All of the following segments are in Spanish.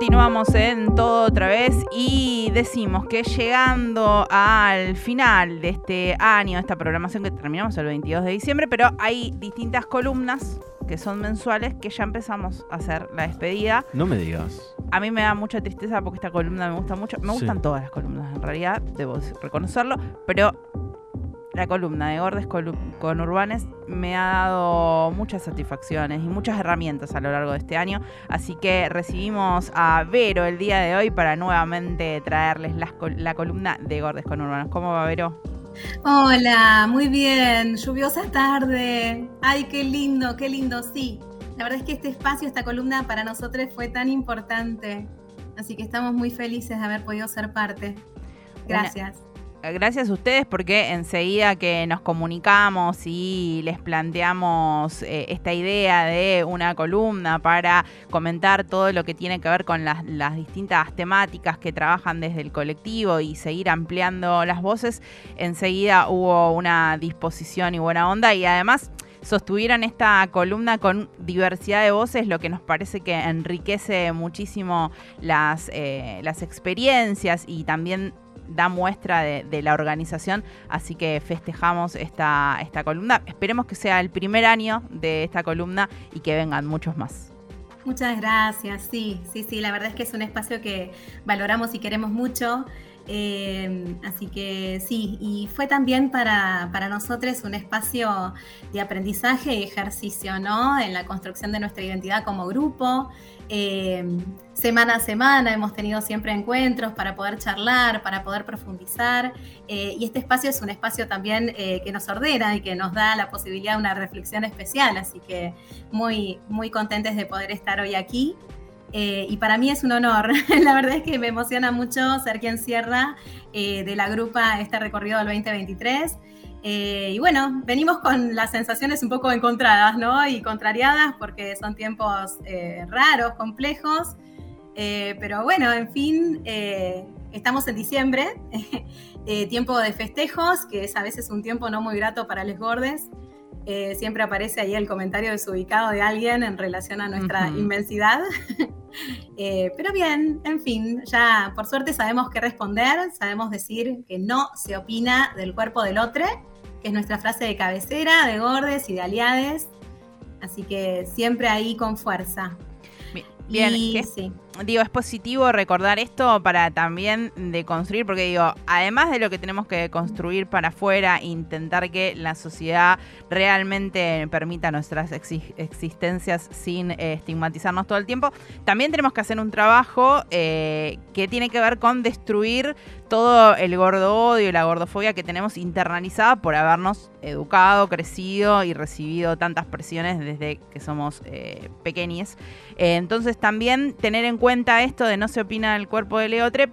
continuamos en todo otra vez y decimos que llegando al final de este año, esta programación que terminamos el 22 de diciembre, pero hay distintas columnas que son mensuales que ya empezamos a hacer la despedida. No me digas. A mí me da mucha tristeza porque esta columna me gusta mucho. Me gustan todas las columnas en realidad, debo reconocerlo, pero la columna de Gordes con Urbanes me ha dado muchas satisfacciones y muchas herramientas a lo largo de este año. Así que recibimos a Vero el día de hoy para nuevamente traerles la columna de Gordes con Urbanes. ¿Cómo va, Vero? Hola, muy bien. Lluviosa tarde. Ay, qué lindo, qué lindo, sí. La verdad es que este espacio, esta columna para nosotros fue tan importante. Así que estamos muy felices de haber podido ser parte. Gracias gracias a ustedes porque enseguida que nos comunicamos y les planteamos eh, esta idea de una columna para comentar todo lo que tiene que ver con las, distintas temáticas que trabajan desde el colectivo y seguir ampliando las voces, enseguida hubo una disposición y buena onda. Y además sostuvieron esta columna con diversidad de voces, lo que nos parece que enriquece muchísimo las, eh, las experiencias y también da muestra de, la organización, así que festejamos esta, esta columna. Esperemos que sea el primer año de esta columna y que vengan muchos más. Muchas gracias, sí, sí, sí, la verdad es que es un espacio que valoramos y queremos mucho. Eh, así que sí, y fue también para, para, nosotros un espacio de aprendizaje y ejercicio, ¿no? En la construcción de nuestra identidad como grupo. Eh, semana a semana hemos tenido siempre encuentros para poder charlar, para poder profundizar. Eh, y este espacio es un espacio también que nos ordena y que nos da la posibilidad de una reflexión especial. Así que muy, muy contentes de poder estar hoy aquí. Eh, y para mí es un honor. la verdad es que me emociona mucho ser quien cierra eh, de la grupa este recorrido del 2023. Eh, y bueno, venimos con las sensaciones un poco encontradas, ¿no? Y contrariadas porque son tiempos raros, complejos. pero bueno, en fin, estamos en diciembre, tiempo de festejos, que es a veces un tiempo no muy grato para los gordes. siempre aparece ahí el comentario desubicado de alguien en relación a nuestra inmensidad. Eh, pero bien, en fin, ya por suerte sabemos qué responder, sabemos decir que no se opina del cuerpo del otro, que es nuestra frase de cabecera, de gordes y de aliades. Así que siempre ahí con fuerza. Bien, sí digo, es positivo recordar esto para también deconstruir, porque digo, además de lo que tenemos que construir para afuera, intentar que la sociedad realmente permita nuestras existencias sin eh, estigmatizarnos todo el tiempo, también tenemos que hacer un trabajo eh, que tiene que ver con destruir todo el gordo odio y la gordofobia que tenemos internalizada por habernos educado, crecido y recibido tantas presiones desde que somos eh, pequeños. entonces también tener en cuenta esto de no se opina del cuerpo de Leotre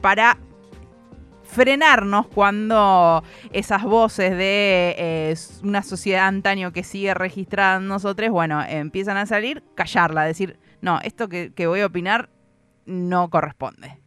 para frenarnos cuando esas voces de eh, una sociedad antaño que sigue registrada en nosotros, bueno, empiezan a salir, callarla, decir, no, esto que, que voy a opinar no corresponde.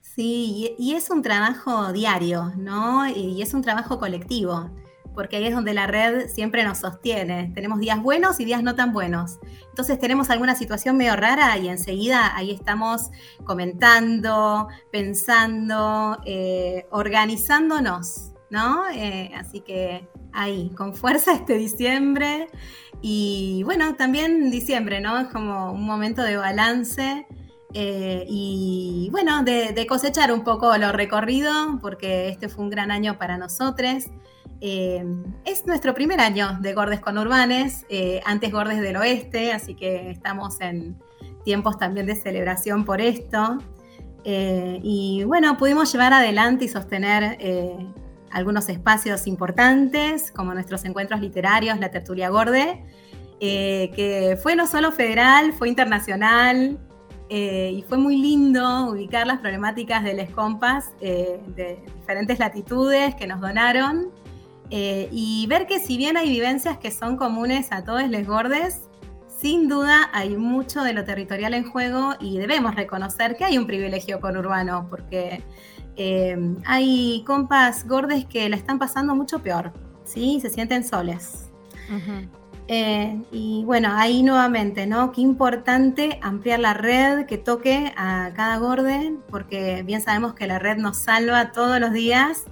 Sí, y es un trabajo diario, ¿no? Y es un trabajo colectivo porque ahí es donde la red siempre nos sostiene. Tenemos días buenos y días no tan buenos. Entonces tenemos alguna situación medio rara y enseguida ahí estamos comentando, pensando, eh, organizándonos, ¿no? Eh, así que ahí, con fuerza este diciembre. Y bueno, también diciembre, ¿no? Es como un momento de balance. Eh, y bueno, de, de, cosechar un poco lo recorrido, porque este fue un gran año para nosotros. Eh, es nuestro primer año de Gordes con Urbanes, eh, antes Gordes del Oeste, así que estamos en tiempos también de celebración por esto. Eh, y bueno, pudimos llevar adelante y sostener algunos espacios importantes, como nuestros encuentros literarios, la tertulia Gorde, que fue no solo federal, fue internacional, y fue muy lindo ubicar las problemáticas de Les Compas de diferentes latitudes que nos donaron eh, y ver que si bien hay vivencias que son comunes a todos los gordes, sin duda hay mucho de lo territorial en juego y debemos reconocer que hay un privilegio conurbano, porque eh, hay compas gordes que la están pasando mucho peor, ¿sí? Se sienten soles. Eh, y bueno, ahí nuevamente, ¿no? Qué importante ampliar la red, que toque a cada gorde, porque bien sabemos que la red nos salva todos los días.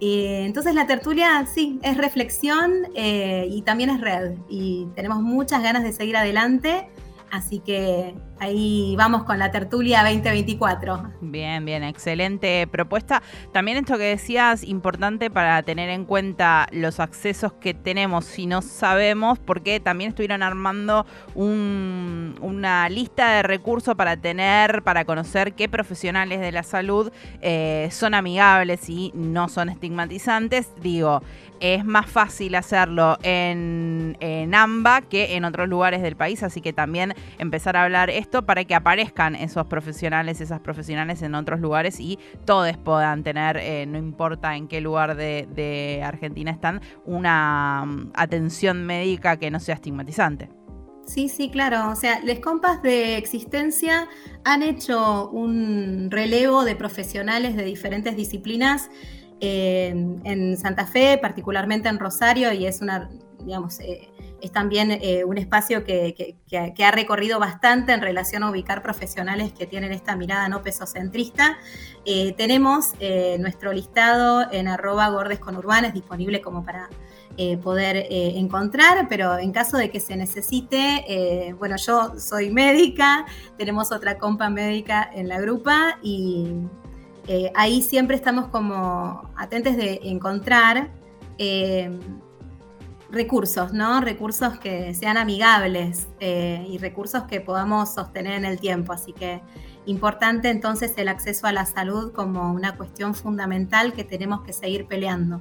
Entonces la tertulia, sí, es reflexión eh, y también es red. Y tenemos muchas ganas de seguir adelante. Así que ahí vamos con la tertulia 2024. Bien, bien, excelente propuesta. También esto que decías, importante para tener en cuenta los accesos que tenemos si no sabemos, porque también estuvieron armando una lista de recursos para tener, para conocer qué profesionales de la salud eh, son amigables y no son estigmatizantes. Digo, es más fácil hacerlo en, en AMBA que en otros lugares del país, así que también empezar a hablar esto para que aparezcan esos profesionales, esas profesionales en otros lugares y todos puedan tener, eh, no importa en qué lugar de, Argentina están, una mm, atención médica que no sea estigmatizante. Sí, sí, claro. O sea, les compas de existencia han hecho un relevo de profesionales de diferentes disciplinas en Santa Fe, particularmente en Rosario, y es una, digamos, eh, es también eh, un espacio que, ha recorrido bastante en relación a ubicar profesionales que tienen esta mirada no pesocentrista. Eh, tenemos nuestro listado en arroba gordes con disponible como para poder encontrar, pero en caso de que se necesite, bueno, yo soy médica, tenemos otra compa médica en la grupa y eh, ahí siempre estamos como atentos de encontrar eh, recursos, ¿no? Recursos que sean amigables eh, y recursos que podamos sostener en el tiempo. Así que importante entonces el acceso a la salud como una cuestión fundamental que tenemos que seguir peleando.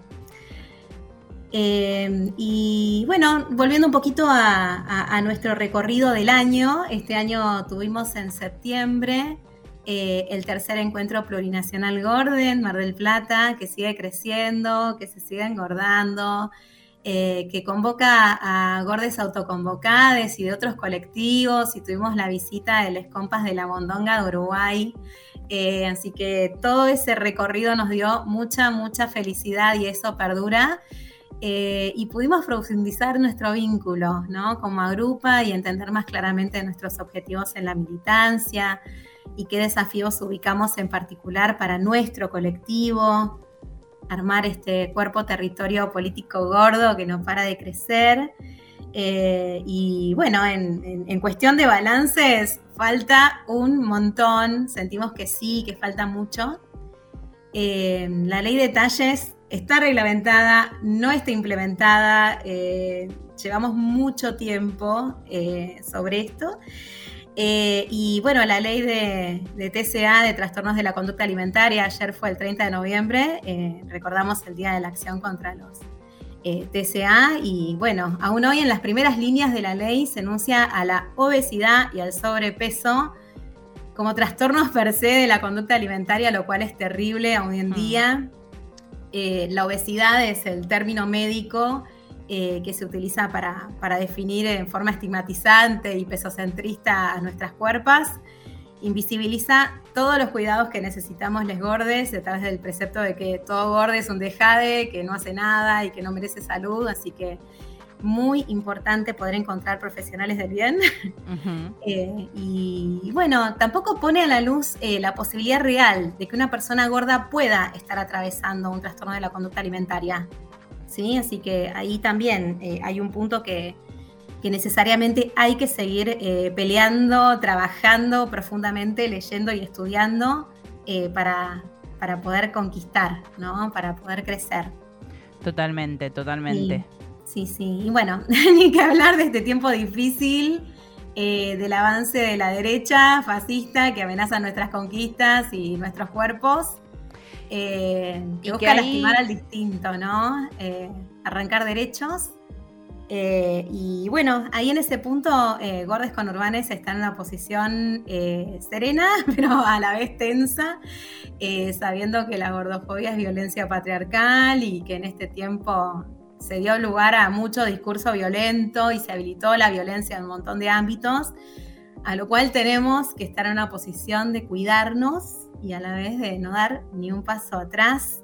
y bueno, volviendo un poquito a, nuestro recorrido del año, este año tuvimos en septiembre eh, el tercer encuentro plurinacional Gorden, Mar del Plata, que sigue creciendo, que se sigue engordando, eh, que convoca a gordes autoconvocades y de otros colectivos, y tuvimos la visita de Les Compas de la Mondonga de Uruguay. Eh, así que todo ese recorrido nos dio mucha, mucha felicidad y eso perdura. y pudimos profundizar nuestro vínculo, ¿no? Como agrupa y entender más claramente nuestros objetivos en la militancia, y qué desafíos ubicamos en particular para nuestro colectivo, armar este cuerpo territorio político gordo que no para de crecer. Eh, y bueno, en, cuestión de balances, falta un montón, sentimos que sí, que falta mucho. Eh, la ley de talles está reglamentada, no está implementada, eh, llevamos mucho tiempo sobre esto. Eh, y bueno, la ley de, TCA, de trastornos de la conducta alimentaria, ayer fue el 30 de noviembre, eh, recordamos el Día de la Acción contra los eh, TCA, y bueno, aún hoy en las primeras líneas de la ley se enuncia a la obesidad y al sobrepeso como trastornos per se de la conducta alimentaria, lo cual es terrible hoy en día. la obesidad es el término médico eh, que se utiliza para, definir en forma estigmatizante y pesocentrista a nuestras cuerpas, invisibiliza todos los cuidados que necesitamos les gordes detrás del precepto de que todo gordo es un dejade, que no hace nada y que no merece salud, así que muy importante poder encontrar profesionales del bien. Eh, y, bueno, tampoco pone a la luz eh, la posibilidad real de que una persona gorda pueda estar atravesando un trastorno de la conducta alimentaria. ¿Sí? Así que ahí también eh, hay un punto que, necesariamente hay que seguir eh, peleando, trabajando profundamente, leyendo y estudiando eh, para, para, poder conquistar, ¿no? Para poder crecer. Totalmente, totalmente. Sí, sí. Y bueno, ni que hablar de este tiempo difícil. del avance de la derecha fascista que amenaza nuestras conquistas y nuestros cuerpos eh, que busca lastimar al distinto, ¿no? Eh, arrancar derechos. Eh, y bueno, ahí en ese punto, Gordes con Urbanes está en una posición serena, pero a la vez tensa, sabiendo que la gordofobia es violencia patriarcal y que en este tiempo se dio lugar a mucho discurso violento y se habilitó la violencia en un montón de ámbitos, a lo cual tenemos que estar en una posición de cuidarnos y a la vez de no dar ni un paso atrás.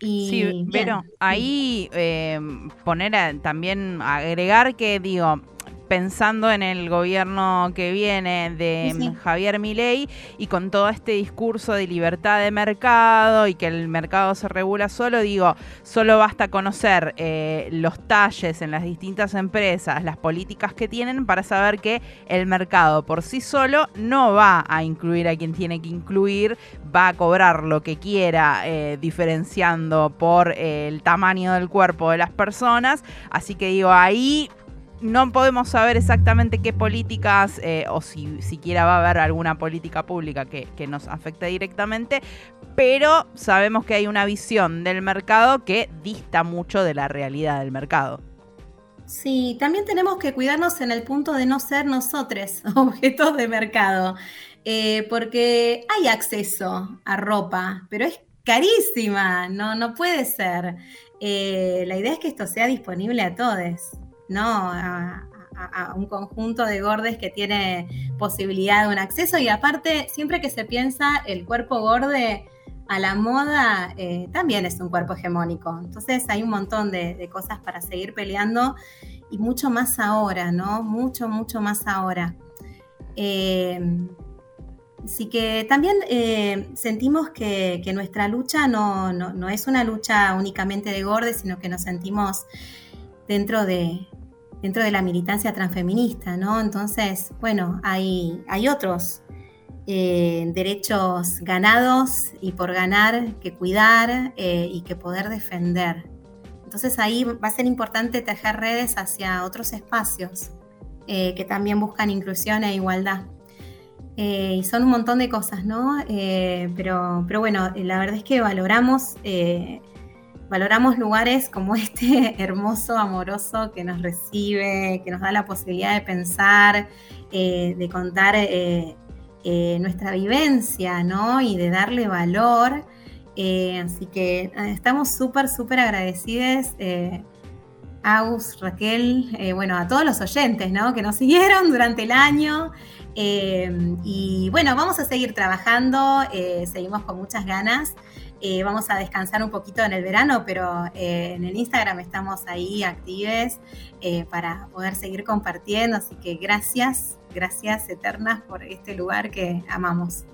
sí, pero ahí eh, poner también, agregar que digo, pensando en el gobierno que viene de Javier Milei y con todo este discurso de libertad de mercado y que el mercado se regula solo, digo, solo basta conocer eh, los talles en las distintas empresas, las políticas que tienen para saber que el mercado por sí solo no va a incluir a quien tiene que incluir, va a cobrar lo que quiera eh, diferenciando por eh, el tamaño del cuerpo de las personas, así que digo, ahí no podemos saber exactamente qué políticas eh, o si siquiera va a haber alguna política pública que, nos afecte directamente, pero sabemos que hay una visión del mercado que dista mucho de la realidad del mercado. Sí, también tenemos que cuidarnos en el punto de no ser nosotros objetos de mercado, eh, porque hay acceso a ropa, pero es carísima, no, no puede ser. Eh, la idea es que esto sea disponible a todos. ¿No? A, un conjunto de gordes que tiene posibilidad de un acceso y aparte, siempre que se piensa el cuerpo gorde a la moda, eh, también es un cuerpo hegemónico. Entonces hay un montón de, cosas para seguir peleando y mucho más ahora, ¿no? Mucho, mucho más ahora. Eh, así que también eh, sentimos que, nuestra lucha no, no, es una lucha únicamente de gordes, sino que nos sentimos dentro de, dentro de la militancia transfeminista, ¿no? Entonces, bueno, hay, hay otros eh, derechos ganados y por ganar que cuidar eh, y que poder defender. Entonces ahí va a ser importante tejer redes hacia otros espacios eh, que también buscan inclusión e igualdad. y son un montón de cosas, ¿no? pero, pero bueno, la verdad es que valoramos valoramos lugares como este hermoso, amoroso que nos recibe, que nos da la posibilidad de pensar, eh, de contar eh, eh, nuestra vivencia, ¿no? Y de darle valor. así que estamos súper, súper agradecidos. Agus, Raquel, bueno, a todos los oyentes, ¿no? Que nos siguieron durante el año. y bueno, vamos a seguir trabajando, seguimos con muchas ganas. Eh, vamos a descansar un poquito en el verano, pero eh, en el Instagram estamos ahí actives eh, para poder seguir compartiendo. Así que gracias, gracias eternas por este lugar que amamos.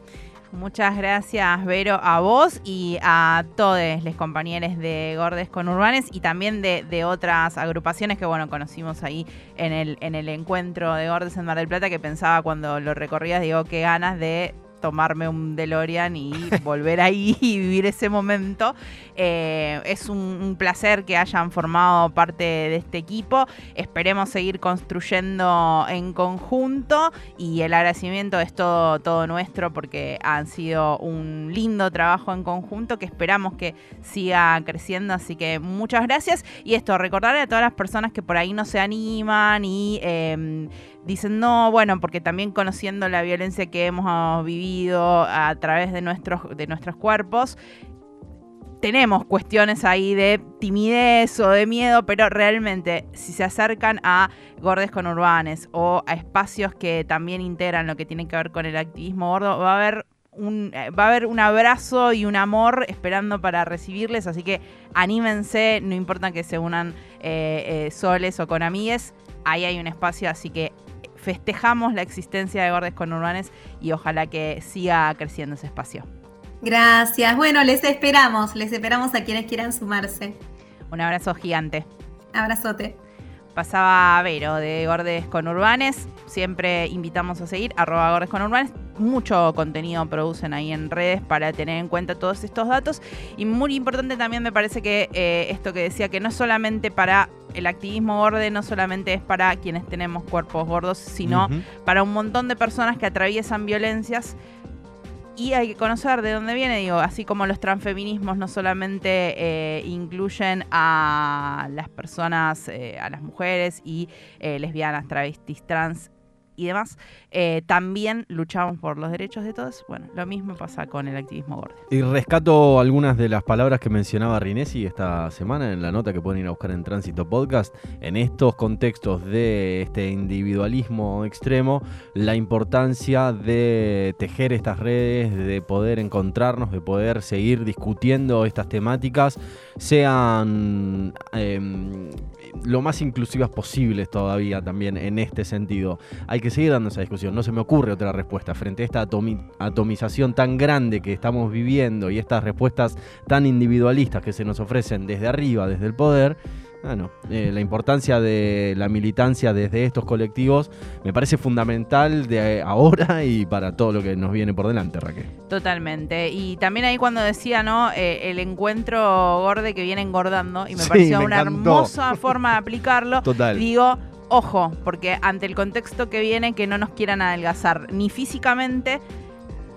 Muchas gracias, Vero, a vos y a todos los compañeros de Gordes con Urbanes y también de, otras agrupaciones que, bueno, conocimos ahí en el, en el encuentro de Gordes en Mar del Plata, que pensaba cuando lo recorrías, digo, qué ganas de tomarme un DeLorean y volver ahí y vivir ese momento. Eh, es un, placer que hayan formado parte de este equipo. Esperemos seguir construyendo en conjunto y el agradecimiento es todo, todo nuestro porque han sido un lindo trabajo en conjunto que esperamos que siga creciendo. Así que muchas gracias. Y esto, recordarle a todas las personas que por ahí no se animan y... Em, dicen no, bueno, porque también conociendo la violencia que hemos vivido a través de nuestros, de nuestros cuerpos, tenemos cuestiones ahí de timidez o de miedo, pero realmente si se acercan a gordes con urbanes o a espacios que también integran lo que tiene que ver con el activismo gordo, va a haber un, eh, va a haber un abrazo y un amor esperando para recibirles, así que anímense, no importa que se unan eh, eh, soles o con amigues, ahí hay un espacio, así que festejamos la existencia de Gordes con Urbanes y ojalá que siga creciendo ese espacio. Gracias. Bueno, les esperamos, les esperamos a quienes quieran sumarse. Un abrazo gigante. Abrazote. Pasaba Vero de Gordes con Urbanes. Siempre invitamos a seguir arroba Gordes con Urbanes. Mucho contenido producen ahí en redes para tener en cuenta todos estos datos. Y muy importante también me parece que eh, esto que decía, que no es solamente para el activismo gordo, no solamente es para quienes tenemos cuerpos gordos, sino para un montón de personas que atraviesan violencias y hay que conocer de dónde viene, digo, así como los transfeminismos no solamente eh, incluyen a las personas, eh, a las mujeres y eh, lesbianas, travestis, trans, y demás, eh, también luchamos por los derechos de todos. Bueno, lo mismo pasa con el activismo gordo. Y rescato algunas de las palabras que mencionaba Rinesi esta semana en la nota que pueden ir a buscar en Tránsito Podcast. En estos contextos de este individualismo extremo, la importancia de tejer estas redes, de poder encontrarnos, de poder seguir discutiendo estas temáticas, sean em, lo más inclusivas posibles todavía también en este sentido. Hay que seguir dando esa discusión. No se me ocurre otra respuesta frente a esta atomización tan grande que estamos viviendo y estas respuestas tan individualistas que se nos ofrecen desde arriba, desde el poder. Bueno, eh, la importancia de la militancia desde estos colectivos me parece fundamental de ahora y para todo lo que nos viene por delante, Raquel. Totalmente. Y también ahí cuando decía, ¿no? Eh, el encuentro gorde que viene engordando, y me pareció una hermosa forma de aplicarlo. Total. Digo, ojo, porque ante el contexto que viene, que no nos quieran adelgazar ni físicamente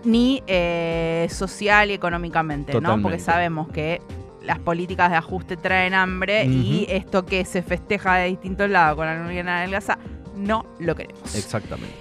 ni eh, social y económicamente, ¿no? Porque sabemos que las políticas de ajuste traen hambre y esto que se festeja de distintos lados con la de adelgaza no lo queremos. Exactamente.